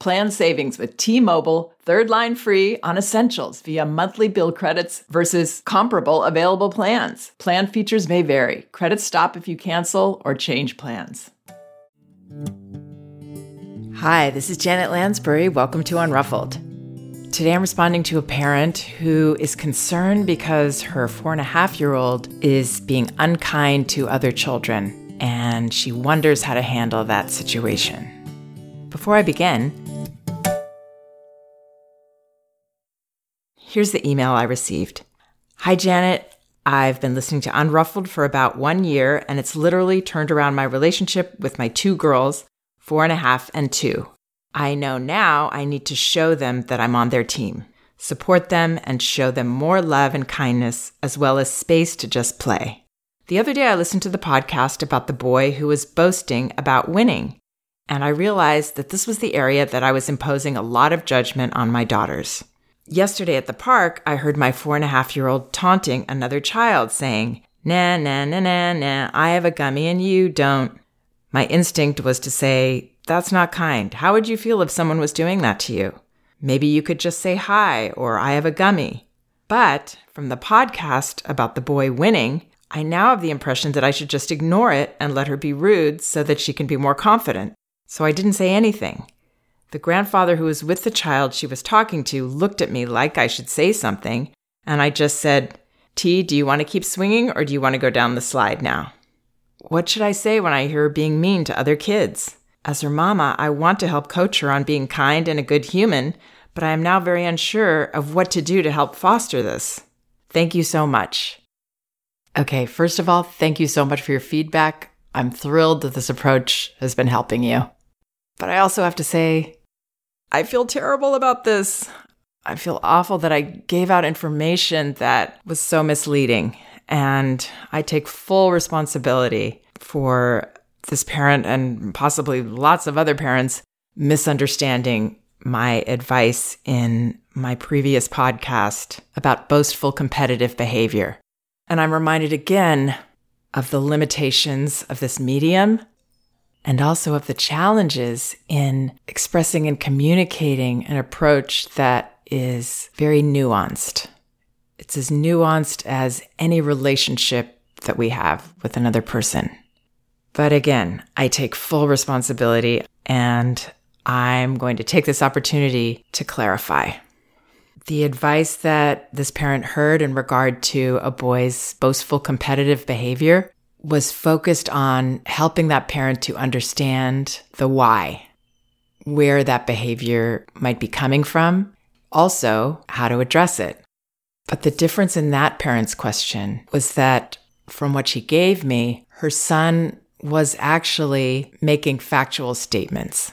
Plan savings with T-Mobile, third line free on essentials via monthly bill credits versus comparable available plans. Plan features may vary. Credits stop if you cancel or change plans. Hi, this is Janet Lansbury. Welcome to Unruffled. Today I'm responding to a parent who is concerned because her four and a half year old is being unkind to other children, and she wonders how to handle that situation. Before I begin, Here's the email I received Hi, Janet. I've been listening to Unruffled for about one year, and it's literally turned around my relationship with my two girls, four and a half and two. I know now I need to show them that I'm on their team, support them, and show them more love and kindness, as well as space to just play. The other day, I listened to the podcast about the boy who was boasting about winning, and I realized that this was the area that I was imposing a lot of judgment on my daughters. Yesterday at the park, I heard my four and a half year old taunting another child, saying, Nah, nah, nah, nah, nah, I have a gummy and you don't. My instinct was to say, That's not kind. How would you feel if someone was doing that to you? Maybe you could just say hi or I have a gummy. But from the podcast about the boy winning, I now have the impression that I should just ignore it and let her be rude so that she can be more confident. So I didn't say anything. The grandfather who was with the child she was talking to looked at me like I should say something, and I just said, T, do you want to keep swinging or do you want to go down the slide now? What should I say when I hear her being mean to other kids? As her mama, I want to help coach her on being kind and a good human, but I am now very unsure of what to do to help foster this. Thank you so much. Okay, first of all, thank you so much for your feedback. I'm thrilled that this approach has been helping you. But I also have to say, I feel terrible about this. I feel awful that I gave out information that was so misleading. And I take full responsibility for this parent and possibly lots of other parents misunderstanding my advice in my previous podcast about boastful competitive behavior. And I'm reminded again of the limitations of this medium and also of the challenges in expressing and communicating an approach that is very nuanced. It's as nuanced as any relationship that we have with another person. But again, I take full responsibility and I'm going to take this opportunity to clarify. The advice that this parent heard in regard to a boy's boastful competitive behavior was focused on helping that parent to understand the why, where that behavior might be coming from, also how to address it. But the difference in that parent's question was that from what she gave me, her son was actually making factual statements.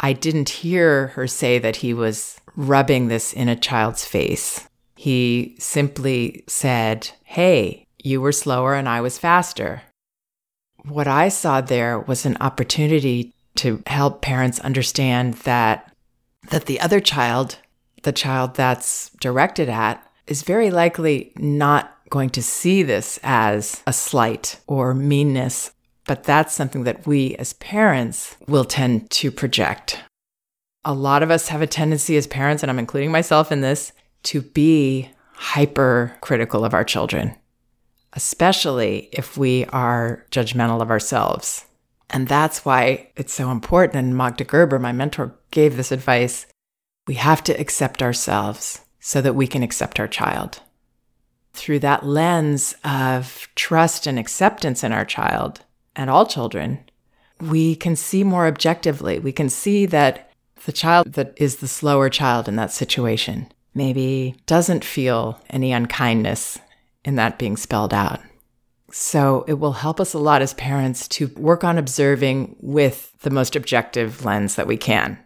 I didn't hear her say that he was rubbing this in a child's face. He simply said, Hey, you were slower and I was faster. What I saw there was an opportunity to help parents understand that that the other child the child that's directed at is very likely not going to see this as a slight or meanness, but that's something that we as parents will tend to project. A lot of us have a tendency as parents, and I'm including myself in this, to be hypercritical of our children, especially if we are judgmental of ourselves. And that's why it's so important. And Magda Gerber, my mentor, gave this advice. We have to accept ourselves so that we can accept our child through that lens of trust and acceptance in our child and all children, we can see more objectively. We can see that the child that is the slower child in that situation maybe doesn't feel any unkindness in that being spelled out. So it will help us a lot as parents to work on observing with the most objective lens that we can.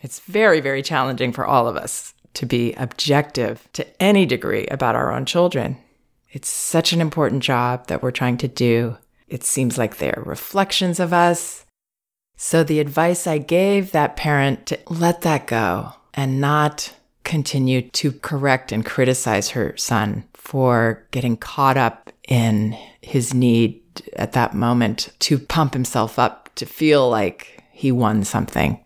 It's very, very challenging for all of us to be objective to any degree about our own children. It's such an important job that we're trying to do. It seems like they're reflections of us. So, the advice I gave that parent to let that go and not continue to correct and criticize her son for getting caught up in his need at that moment to pump himself up to feel like he won something.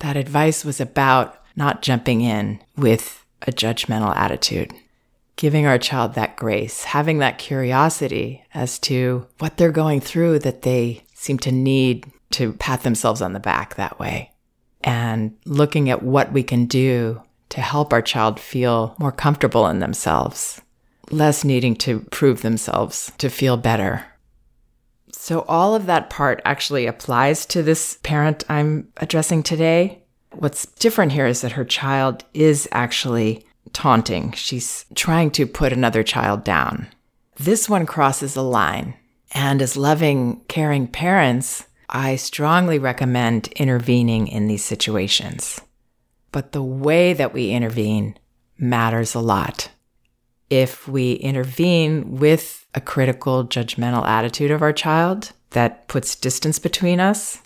That advice was about not jumping in with a judgmental attitude. Giving our child that grace, having that curiosity as to what they're going through that they seem to need to pat themselves on the back that way. And looking at what we can do to help our child feel more comfortable in themselves, less needing to prove themselves to feel better. So, all of that part actually applies to this parent I'm addressing today. What's different here is that her child is actually taunting. She's trying to put another child down. This one crosses a line. And as loving, caring parents, I strongly recommend intervening in these situations. But the way that we intervene matters a lot. If we intervene with a critical, judgmental attitude of our child that puts distance between us,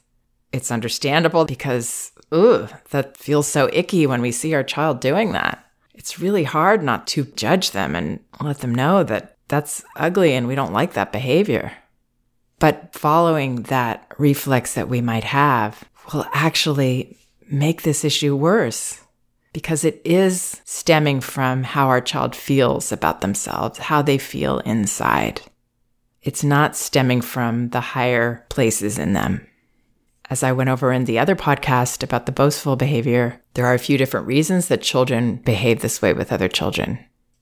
it's understandable because ooh, that feels so icky when we see our child doing that. It's really hard not to judge them and let them know that that's ugly and we don't like that behavior. But following that reflex that we might have will actually make this issue worse because it is stemming from how our child feels about themselves, how they feel inside. It's not stemming from the higher places in them. As I went over in the other podcast about the boastful behavior, there are a few different reasons that children behave this way with other children.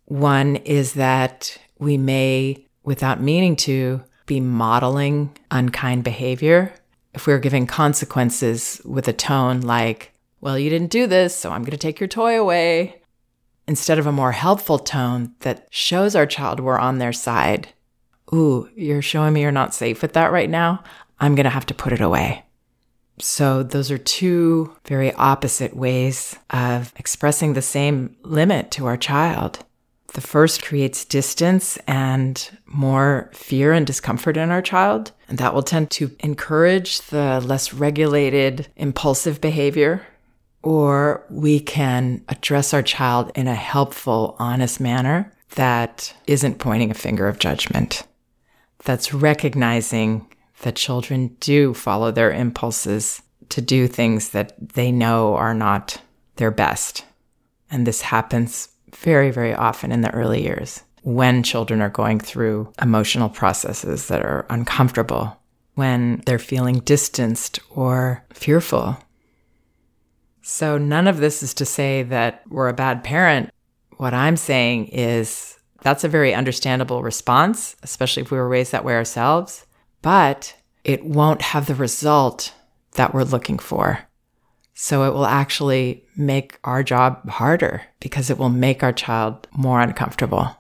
One is that we may, without meaning to, be modeling unkind behavior. If we're giving consequences with a tone like, well, you didn't do this, so I'm going to take your toy away, instead of a more helpful tone that shows our child we're on their side. Ooh, you're showing me you're not safe with that right now. I'm going to have to put it away. So, those are two very opposite ways of expressing the same limit to our child. The first creates distance and more fear and discomfort in our child, and that will tend to encourage the less regulated, impulsive behavior. Or we can address our child in a helpful, honest manner that isn't pointing a finger of judgment. That's recognizing that children do follow their impulses to do things that they know are not their best. And this happens very, very often in the early years when children are going through emotional processes that are uncomfortable, when they're feeling distanced or fearful. So, none of this is to say that we're a bad parent. What I'm saying is that's a very understandable response, especially if we were raised that way ourselves but it won't have the result that we're looking for. So it will actually make our job harder because it will make our child more uncomfortable.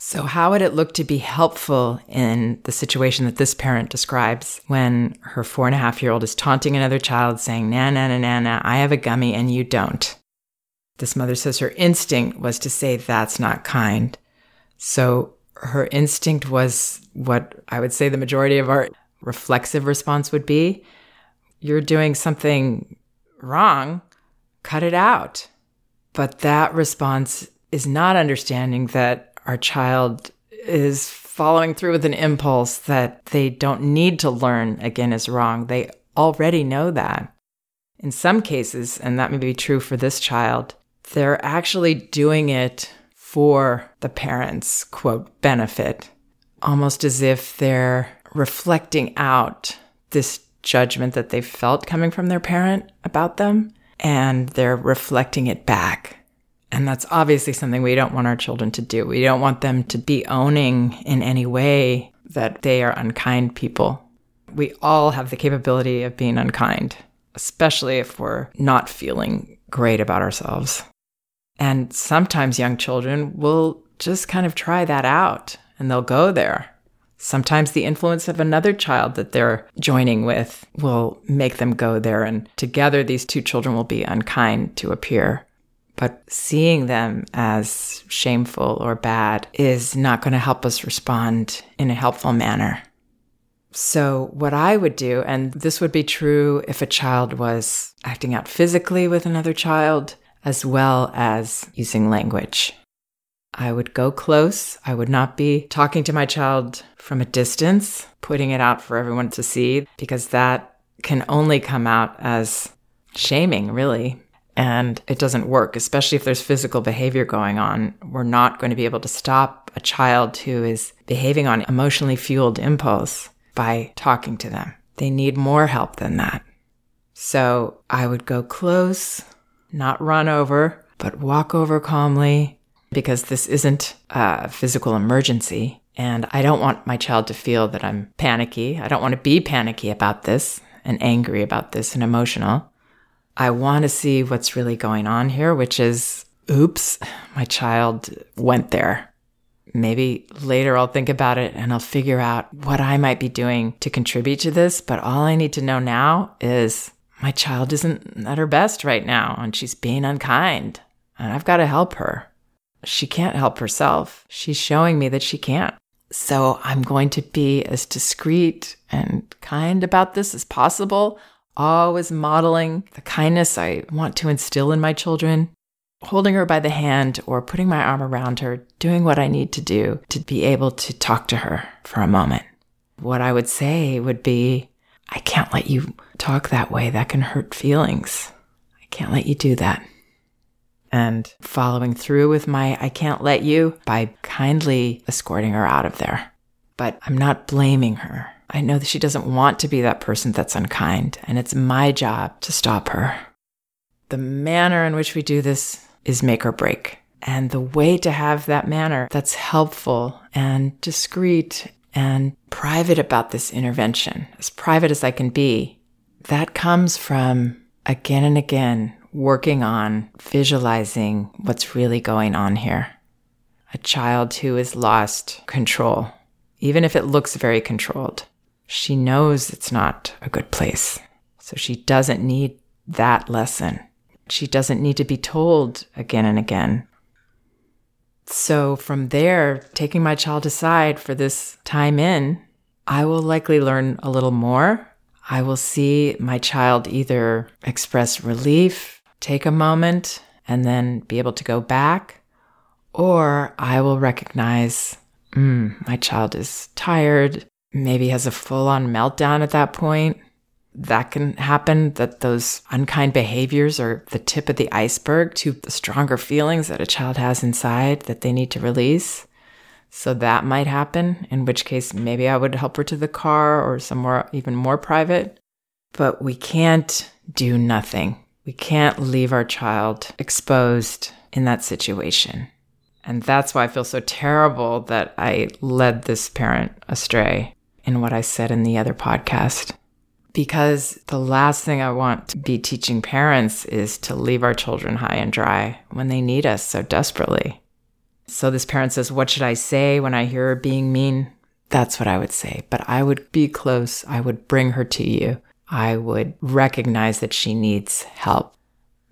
So, how would it look to be helpful in the situation that this parent describes when her four and a half year old is taunting another child, saying, Na, na, na, na, na, I have a gummy and you don't? This mother says her instinct was to say, That's not kind. So, her instinct was what I would say the majority of our reflexive response would be you're doing something wrong, cut it out. But that response is not understanding that our child is following through with an impulse that they don't need to learn again is wrong. They already know that. In some cases, and that may be true for this child, they're actually doing it for the parents' quote benefit, almost as if they're reflecting out this judgment that they felt coming from their parent about them and they're reflecting it back. And that's obviously something we don't want our children to do. We don't want them to be owning in any way that they are unkind people. We all have the capability of being unkind, especially if we're not feeling great about ourselves. And sometimes young children will just kind of try that out and they'll go there. Sometimes the influence of another child that they're joining with will make them go there, and together these two children will be unkind to a peer. But seeing them as shameful or bad is not going to help us respond in a helpful manner. So, what I would do, and this would be true if a child was acting out physically with another child, as well as using language. I would go close. I would not be talking to my child from a distance, putting it out for everyone to see, because that can only come out as shaming, really. And it doesn't work, especially if there's physical behavior going on. We're not going to be able to stop a child who is behaving on emotionally fueled impulse by talking to them. They need more help than that. So I would go close, not run over, but walk over calmly because this isn't a physical emergency. And I don't want my child to feel that I'm panicky. I don't want to be panicky about this and angry about this and emotional. I want to see what's really going on here, which is oops, my child went there. Maybe later I'll think about it and I'll figure out what I might be doing to contribute to this. But all I need to know now is my child isn't at her best right now and she's being unkind and I've got to help her. She can't help herself. She's showing me that she can't. So I'm going to be as discreet and kind about this as possible, always modeling the kindness I want to instill in my children, holding her by the hand or putting my arm around her, doing what I need to do to be able to talk to her for a moment. What I would say would be, I can't let you talk that way. That can hurt feelings. I can't let you do that. And following through with my I can't let you by kindly escorting her out of there. But I'm not blaming her. I know that she doesn't want to be that person that's unkind, and it's my job to stop her. The manner in which we do this is make or break. And the way to have that manner that's helpful and discreet and private about this intervention, as private as I can be, that comes from again and again working on visualizing what's really going on here. A child who has lost control, even if it looks very controlled. She knows it's not a good place. So she doesn't need that lesson. She doesn't need to be told again and again so from there, taking my child aside for this time in, I will likely learn a little more. I will see my child either express relief, take a moment, and then be able to go back, or I will recognize, mm, my child is tired, maybe has a full on meltdown at that point that can happen that those unkind behaviors are the tip of the iceberg to the stronger feelings that a child has inside that they need to release. So that might happen, in which case maybe I would help her to the car or somewhere even more private. But we can't do nothing. We can't leave our child exposed in that situation. And that's why I feel so terrible that I led this parent astray in what I said in the other podcast because the last thing I want to be teaching parents is to leave our children high and dry when they need us so desperately. So this parent says, What should I say when I hear her being mean? That's what I would say. But I would be close. I would bring her to you. I would recognize that she needs help,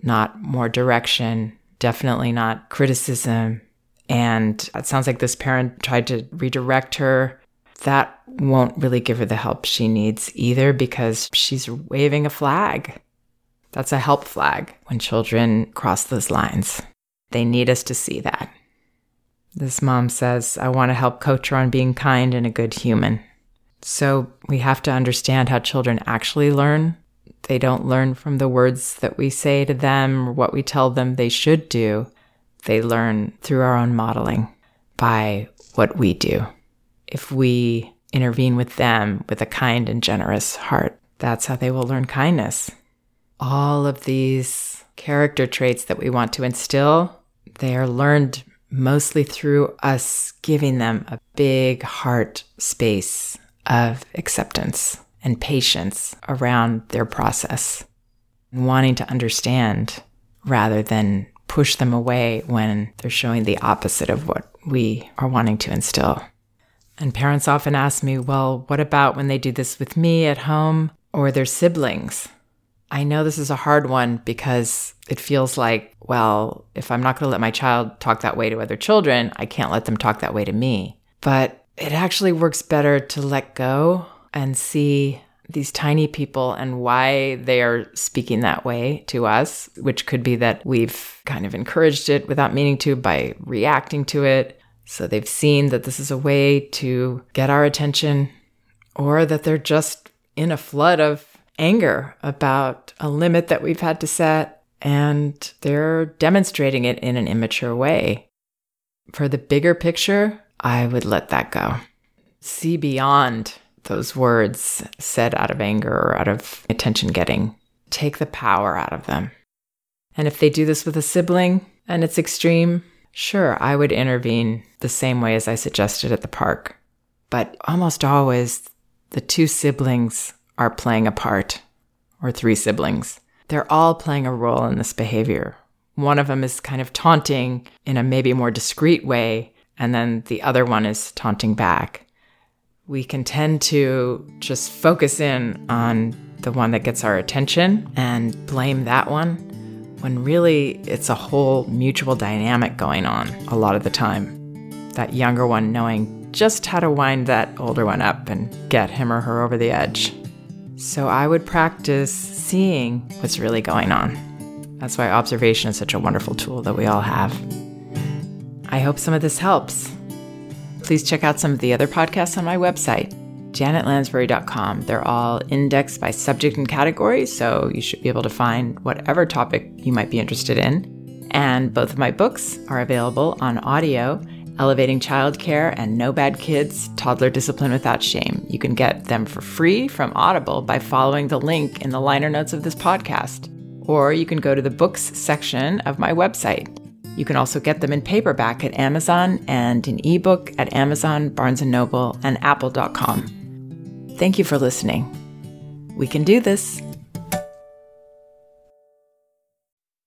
not more direction, definitely not criticism. And it sounds like this parent tried to redirect her that won't really give her the help she needs either because she's waving a flag. That's a help flag when children cross those lines. They need us to see that. This mom says, I want to help coach her on being kind and a good human. So we have to understand how children actually learn. They don't learn from the words that we say to them or what we tell them they should do. They learn through our own modeling by what we do. If we intervene with them with a kind and generous heart, that's how they will learn kindness. All of these character traits that we want to instill, they are learned mostly through us giving them a big heart space of acceptance and patience around their process, and wanting to understand rather than push them away when they're showing the opposite of what we are wanting to instill. And parents often ask me, well, what about when they do this with me at home or their siblings? I know this is a hard one because it feels like, well, if I'm not going to let my child talk that way to other children, I can't let them talk that way to me. But it actually works better to let go and see these tiny people and why they are speaking that way to us, which could be that we've kind of encouraged it without meaning to by reacting to it. So they've seen that this is a way to get our attention, or that they're just in a flood of anger about a limit that we've had to set, and they're demonstrating it in an immature way. For the bigger picture, I would let that go. See beyond those words said out of anger or out of attention getting. Take the power out of them. And if they do this with a sibling and it's extreme, sure, I would intervene the same way as I suggested at the park. But almost always, the two siblings are playing a part, or three siblings. They're all playing a role in this behavior. One of them is kind of taunting in a maybe more discreet way, and then the other one is taunting back. We can tend to just focus in on the one that gets our attention and blame that one when really it's a whole mutual dynamic going on a lot of the time. That younger one knowing just how to wind that older one up and get him or her over the edge. So I would practice seeing what's really going on. That's why observation is such a wonderful tool that we all have. I hope some of this helps. Please check out some of the other podcasts on my website, janetlansbury.com. They're all indexed by subject and category, so you should be able to find whatever topic you might be interested in. And both of my books are available on audio Elevating Childcare and No Bad Kids Toddler Discipline Without Shame. You can get them for free from Audible by following the link in the liner notes of this podcast. Or you can go to the books section of my website you can also get them in paperback at Amazon and in ebook at Amazon, Barnes & Noble, and apple.com. Thank you for listening. We can do this.